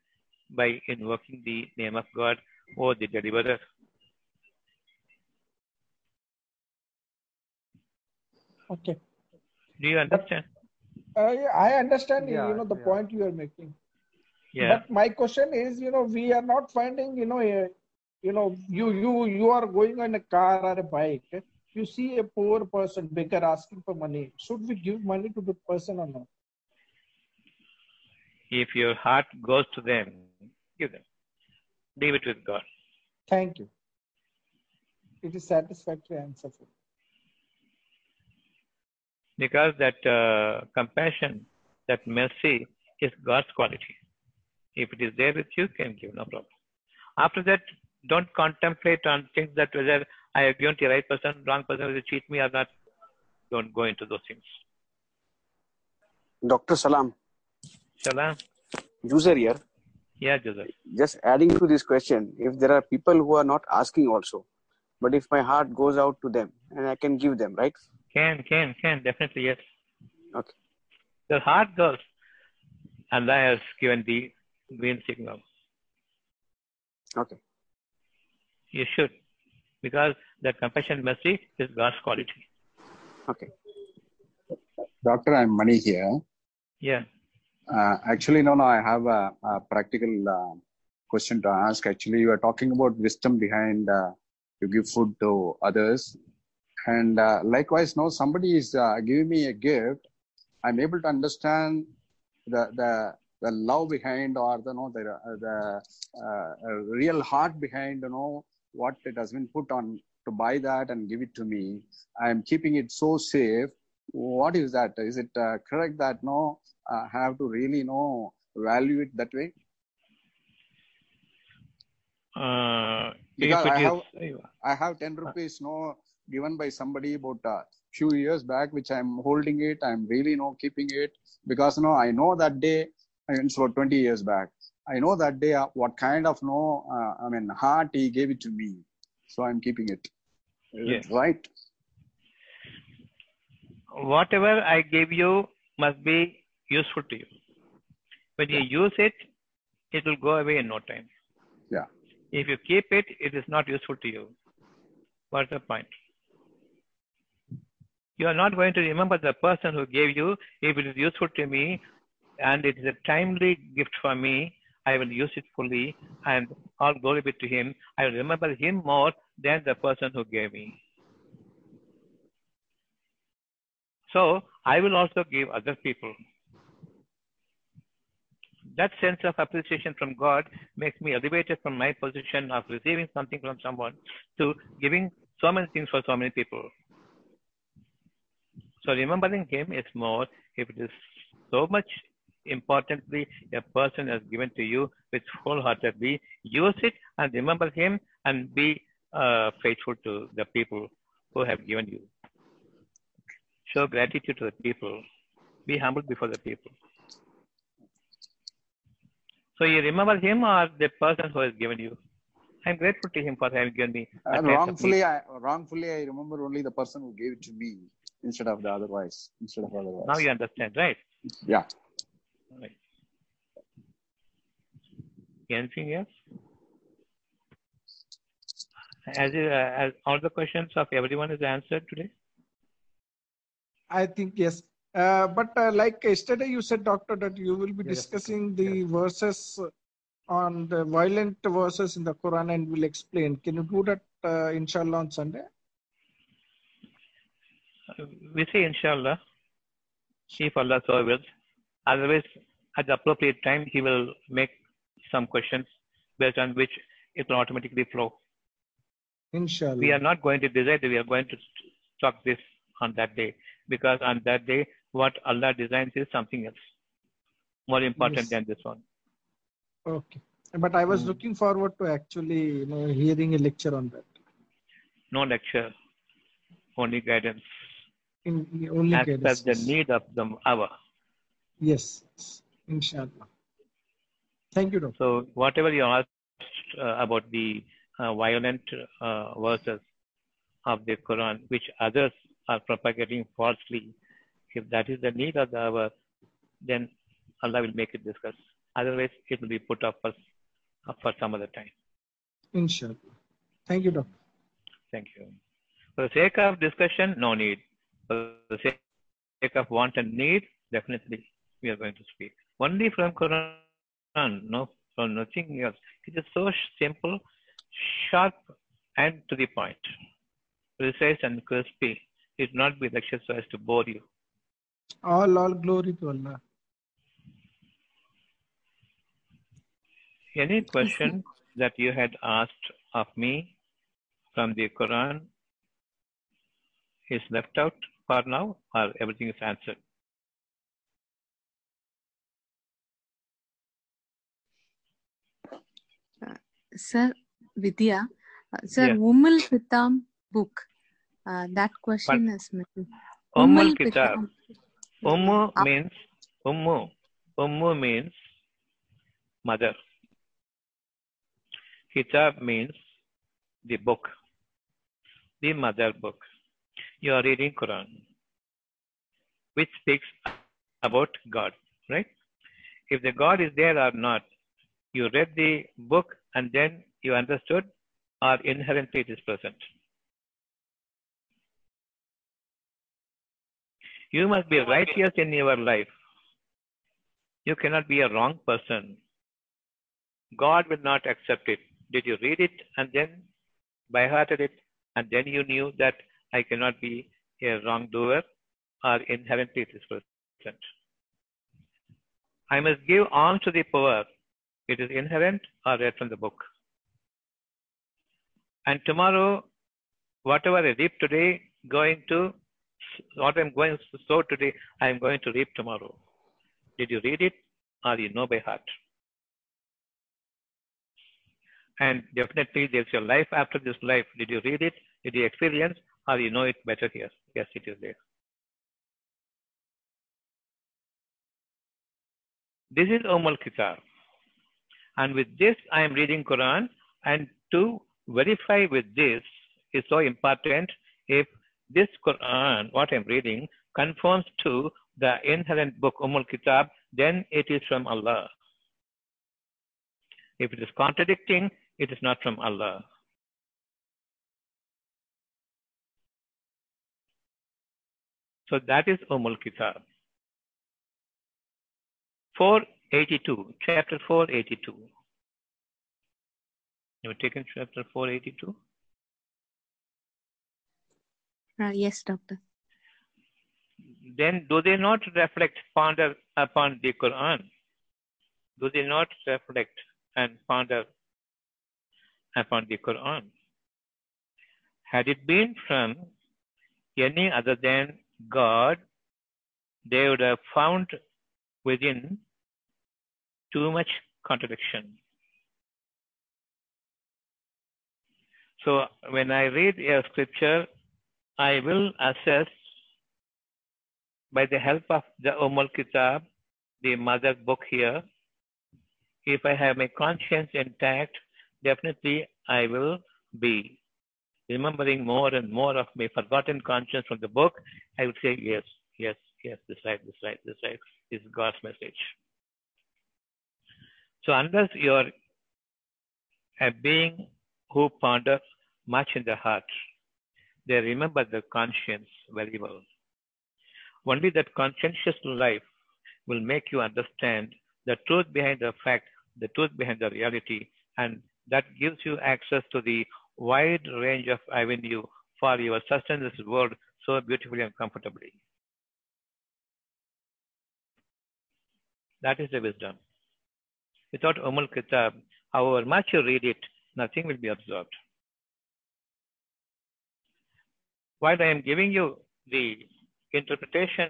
by invoking the name of God or the deliverer. okay. Do you understand? Uh, yeah, I understand, Yeah, you know, the yeah. point you are making. Yeah. But my question is, you know, we are not finding, you know, a, you know, you you you are going on a car or a bike. You see a poor person, beggar asking for money. Should we give money to the person or not? If your heart goes to them, give them. Leave it with God. Thank you. It is satisfactory answer. for me. Because that uh, compassion, that mercy is God's quality. If it is there with you, can give, no problem. After that, don't contemplate on things that whether I have given to the right person, wrong person, whether cheat me or not. Don't go into those things. Dr. Salam, Shalom. user here, Yeah, Joseph. just adding to this question, if there are people who are not asking also, but if my heart goes out to them and I can give them, right? Can, can, can, definitely, yes. Okay. The heart goes. Allah has given the green signal. Okay. You should. Because that compassion mercy is God's quality. Okay. Doctor, I'm Mani here. Yeah. Uh, actually, no, no, I have a, a practical uh, question to ask. Actually, you are talking about wisdom behind uh, you give food to others And uh, likewise, no, somebody is uh, giving me a gift. I'm able to understand the the the love behind or the no the uh, the real heart behind you know what it has been put on to buy that and give it to me. I'm keeping it so safe. What is that? Is it correct that no uh, have to really know value it that way? Uh, Because I is, have I have 10 rupees no given by somebody about a few years back, which I'm holding it. I'm really no keeping it because no, I know that day, I mean, about 20 years back. I know that day uh, what kind of no, uh, I mean, heart he gave it to me. So I'm keeping it. Is Yes. it right? whatever I give you must be useful to you. When you use it, it will go away in no time. Yeah. If you keep it, it is not useful to you. What's the point? You are not going to remember the person who gave you. If it is useful to me and it is a timely gift for me, I will use it fully and all glory be to him. I will remember him more than the person who gave me. So I will also give other people. That sense of appreciation from God makes me elevated from my position of receiving something from someone to giving so many things for so many people. So remembering Him is more if it is so much importantly a person has given to you with wholeheartedly use it and remember Him and be uh, faithful to the people who have given you. Show gratitude to the people. Be humble before the people. So you remember him or the person who has given you? I'm grateful to him for having given me. a And chance of wrongfully, I wrongfully I remember only the person who gave it to me instead of the otherwise. Instead of otherwise. Now you understand, right? Yeah. Right. Anything else? As, uh, as all the questions of everyone is answered today? I think yes. Uh, but uh, like yesterday, you said, Doctor, that you will be Yes. discussing the verses on the violent verses in the Quran and will explain. Can you do that, uh, inshallah, on Sunday? Uh, We say inshallah, if Allah so wills. Otherwise, at the appropriate time, He will make some questions based on which it will automatically flow. Inshallah. We are not going to decide, we are going to talk this on that day because on that day, what Allah designs is something else more important Yes. than this one. Okay. But I was Hmm. looking forward to actually, you know, hearing a lecture on that. No lecture, only guidance In only as per guidance. the need of the hour. Yes. yes. Inshallah. Thank you, Doctor. So whatever you asked uh, about the uh, violent uh, verses of the Quran, which others are propagating falsely, if that is the need of the hour, then Allah will make it discuss. Otherwise, it will be put up for, up for some other time. Inshallah. Thank you, Doctor. Thank you. For the sake of discussion, no need. For the sake of want and need, definitely we are going to speak. Only from Quran, no, from nothing else. It is so simple, sharp, and to the point. Precise and crispy. It will not be lecture so as to bore you. All, all glory to Allah. Any question that you had asked of me from the Quran is left out for now, or everything is answered? Sir, Vidya, uh, sir, Yeah. Ummul Kitab book. Uh, that question is missing. Ummul Kitab. Kitab. Ummu ah. means Ummu. Ummu means mother. Kitab means the book, the mother book. You are reading Quran, which speaks about God, right? If the God is there or not, you read the book and then you understood, or inherently it is present. You must be righteous in your life. You cannot be a wrong person. God will not accept it. Did you read it and then by hearted it and then you knew that I cannot be a wrongdoer or inherently it is present. I must give on to the poor. It is inherent or read from the book. And tomorrow, whatever I reap today, going to what I'm going to sow today, I am going to reap tomorrow. Did you read it or you know by heart? And definitely there's your life after this life. Did you read it? Did you experience or you know it better here? Yes, it is there. This is Umm Kitab. And with this, I am reading Quran. And to verify with this is so important if this Quran, what I'm reading, conforms to the inherent book Umm Kitab, then it is from Allah. If it is contradicting, it is not from Allah. So that is Umm Kitab. 482, chapter 482. You taken chapter 482? Uh, yes, doctor. Then do they not reflect, ponder upon the Quran? Do they not reflect and ponder upon the Quran? Had it been from any other than God, they would have found within too much contradiction. So when I read a scripture, I will assess by the help of the Umm Kitab, the mother book here. If I have my conscience intact, definitely I will be remembering more and more of my forgotten conscience from the book. I would say, yes, yes, yes, this right, this right, this right is God's message. So unless you're a being who ponders much in the heart, they remember the conscience very well. Only that conscientious life will make you understand the truth behind the fact, the truth behind the reality, and that gives you access to the wide range of avenue for your sustenance world so beautifully and comfortably. That is the wisdom. Without Ummul Kitab, however much you read it, nothing will be absorbed. While I am giving you the interpretation,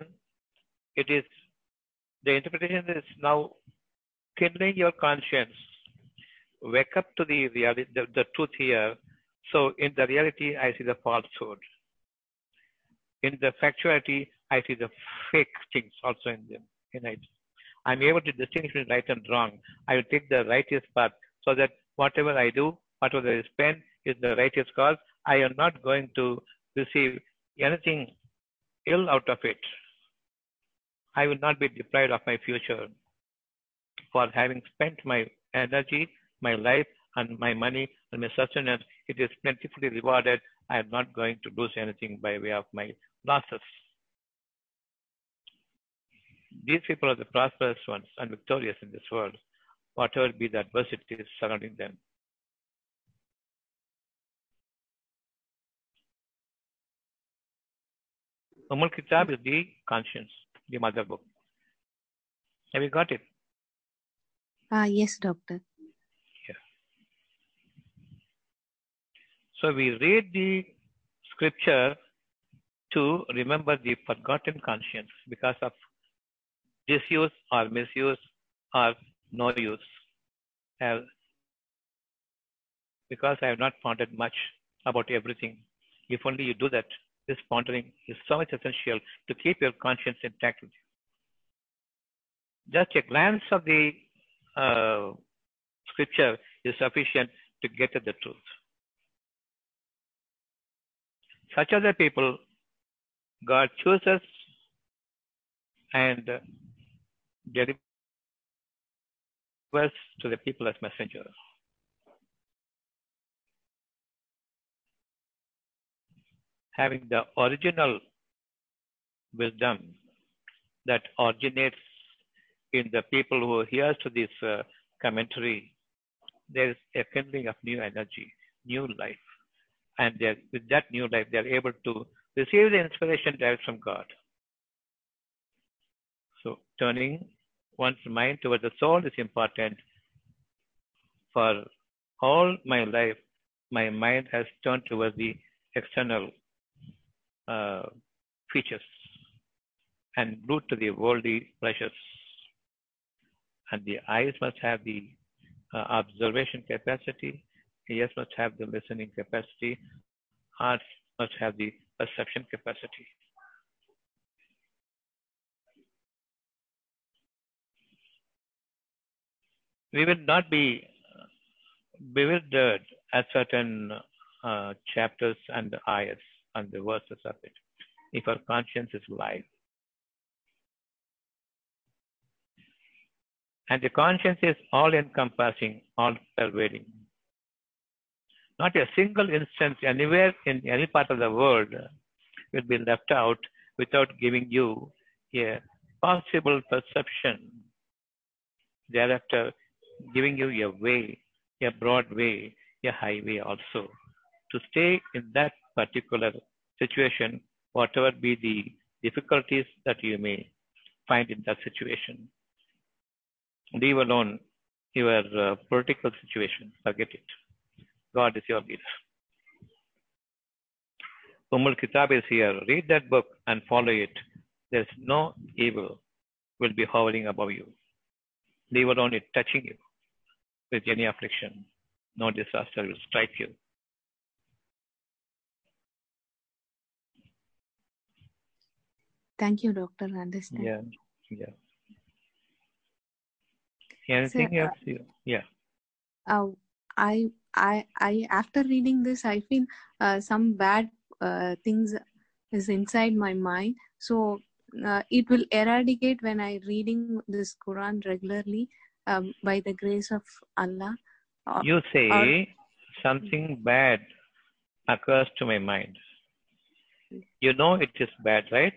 it is the interpretation is now kindling your conscience. Wake up to the reality, the, the truth here. So in the reality, I see the falsehood. In the factuality, I see the fake things also in them. In it. I'm able to distinguish between right and wrong. I will take the righteous path so that whatever I do, whatever I spend is the righteous cause. I am not going to receive anything ill out of it. I will not be deprived of my future for having spent my energy, my life, and my money and my sustenance. It is plentifully rewarded. I am not going to lose anything by way of my losses. These people are the prosperous ones and victorious in this world, whatever be the adversities surrounding them. Ummul Kitab is the conscience, the mother book. Have you got it? Ah, yes, doctor. So we read the scripture to remember the forgotten conscience because of disuse or misuse or no use. Have, because I have not pondered much about everything. If only you do that, this pondering is so much essential to keep your conscience intact with you. Just a glance of the uh, scripture is sufficient to get at the truth. Such are the people God chooses and delivers to the people as messengers. Having the original wisdom that originates in the people who hears to this uh, commentary, there is a kindling of new energy, new life. And with that new life, they're able to receive the inspiration direct from God. So turning one's mind toward the soul is important. For all my life, my mind has turned towards the external uh, features and glued to the worldly pleasures. And the eyes must have the uh, observation capacity, ears must have the listening capacity, hearts must have the perception capacity. We will not be bewildered at certain uh, chapters and ayahs and the verses of it if our conscience is live. And the conscience is all encompassing, all pervading. Not a single instance anywhere in any part of the world will be left out without giving you a possible perception. Thereafter, giving you a way, a broad way, a highway also to stay in that particular situation, whatever be the difficulties that you may find in that situation. Leave alone your uh, political situation, forget it. God is your leader. Ummul Kitab is here. Read that book and follow it. There's no evil will be hovering above you. Leave alone it touching you with any affliction. No disaster will strike you. Thank you, Doctor. Understand. Yeah, yeah. Anything uh, else? You, yeah. uh, I, I, I, after reading this, I feel uh, some bad uh, things is inside my mind. So uh, it will eradicate when I reading this Quran regularly um, by the grace of Allah. Or, You or say something bad occurs to my mind. You know it is bad, right?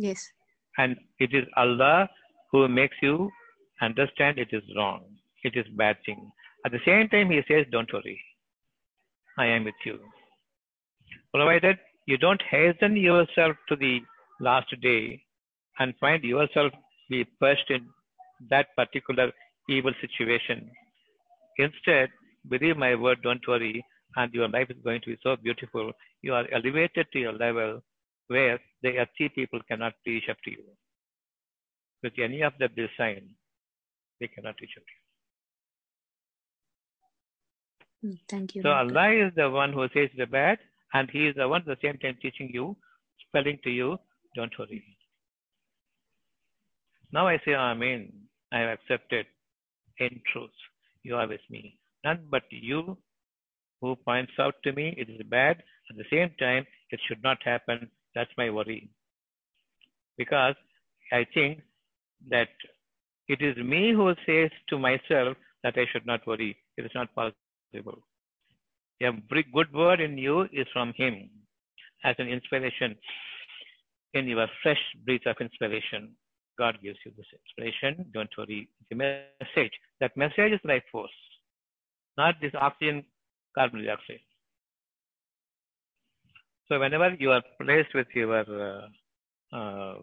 Yes, And it is Allah who makes you understand it is wrong. It is bad thing. At the same time, He says, "Don't worry, I am with you." Provided you don't hasten yourself to the last day and find yourself be pushed in that particular evil situation. Instead, believe my word, don't worry, and your life is going to be so beautiful. You are elevated to a level where the earthly people cannot reach up to you. With any of the design, they cannot reach up to you. Mm, thank you. So. Allah is the one who says the bad, and He is the one at the same time teaching you, spelling to you, don't worry. Now I say, Amen. I have accepted in truth. You are with me. None but you who points out to me it is bad. At the same time, it should not happen. That's my worry. Because I think that it is me who says to myself that I should not worry. It is not possible. Every good word in you is from Him as an inspiration. In your fresh breath of inspiration, God gives you this inspiration. Don't worry. It's a message. That message is life force, not this oxygen, carbon dioxide. So whenever you are placed with your uh, uh,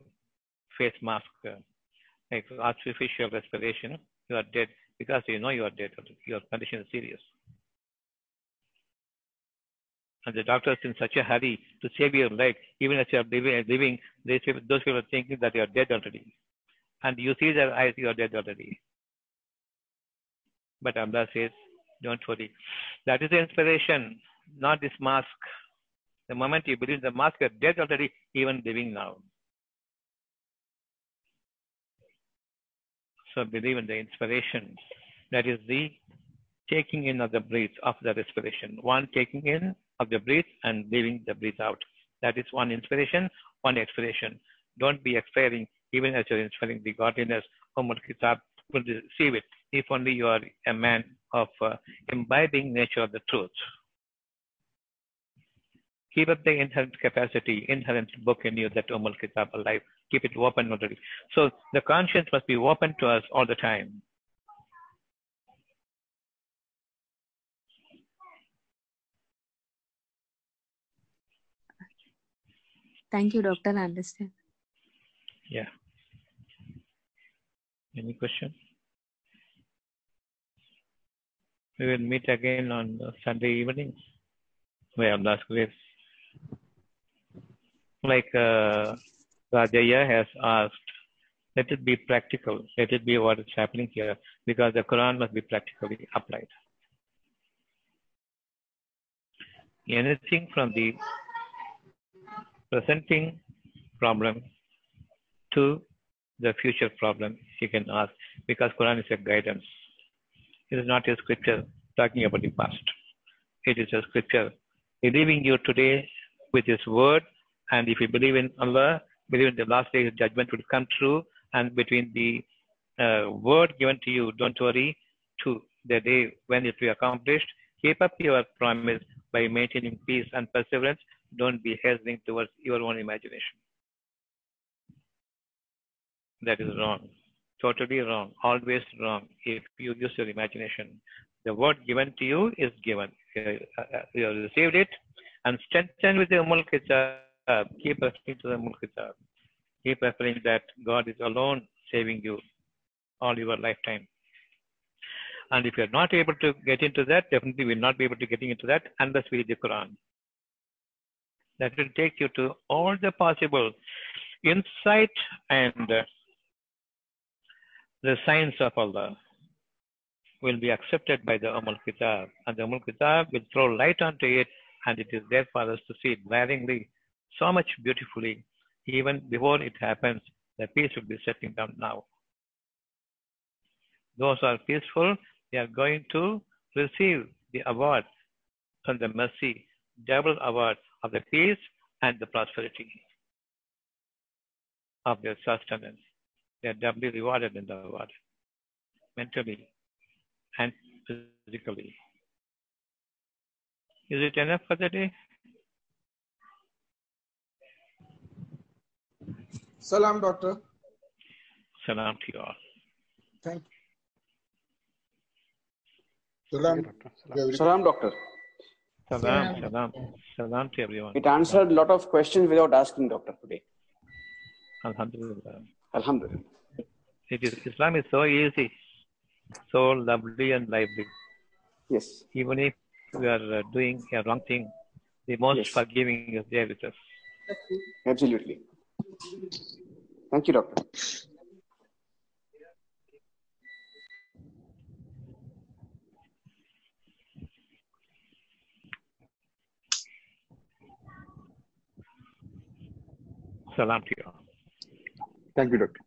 face mask, uh, like artificial respiration, you are dead because you know you are dead. Your condition is serious. And the doctor is in such a hurry to save your life, even as you are living, living those people are thinking that you are dead already. And you see their eyes, you are dead already. But Allah says, don't worry. That is the inspiration, not this mask. The moment you believe the mask, you dead already, even living now. So believe in the inspiration. That is the taking in of the breath of the respiration. One taking in of the breath and leaving the breath out. That is one inspiration, one expiration. Don't be expiring even as you're inspiring the godliness. Ummul Kitab will receive it if only you are a man of uh, imbibing nature of the truth. Keep up the inherent capacity, inherent book in you, that Ummul Kitab alive. Keep it open already. So the conscience must be open to us all the time. Thank you, Doctor. I understand. Yeah. Any question? We will meet again on Sunday evening. Well, last grace. Like uh, Rajaya has asked, let it be practical. Let it be what is happening here because the Quran must be practically applied. Anything from the presenting problem to the future problem you can ask because Quran is a guidance. It is not a scripture talking about the past. It is a scripture believing you today with His word, and if you believe in Allah, believe in the last day judgment will come true, and between the uh, word given to you, don't worry, to the day when it will be accomplished, keep up your promise by maintaining peace and perseverance. Don't be hastening towards your own imagination. That is wrong. Totally wrong. Always wrong. If you use your imagination, the word given to you is given. You you have received it and strengthen with the Ummul Kitab. Keep referring to the Ummul Kitab. Keep referring that God is alone saving you all your lifetime. And if you're not able to get into that, definitely we will not be able to get into that unless we read the Quran. That will take you to all the possible insight and uh, the signs of Allah will be accepted by the Ummul Kitab. And the Ummul Kitab will throw light onto it, and it is there for us to see it glaringly, so much beautifully. Even before it happens, the peace will be setting down now. Those who are peaceful, they are going to receive the award from the mercy, double award of the peace and the prosperity of their sustenance. They are doubly rewarded in the award, mentally and physically. Is it enough for the day? Salam, doctor. Salam to you all. Thank you. Salam. Salam, doctor. Salam, salam, salam to everyone. It answered a lot of questions without asking, doctor, today. Alhamdulillah. Alhamdulillah. It is, Islam is so easy, so lovely and lively. Yes. Even if we are uh, doing a wrong thing, the most Yes. forgiving is there with us. Absolutely. Thank you, doctor. Salam to you. Thank you, doctor.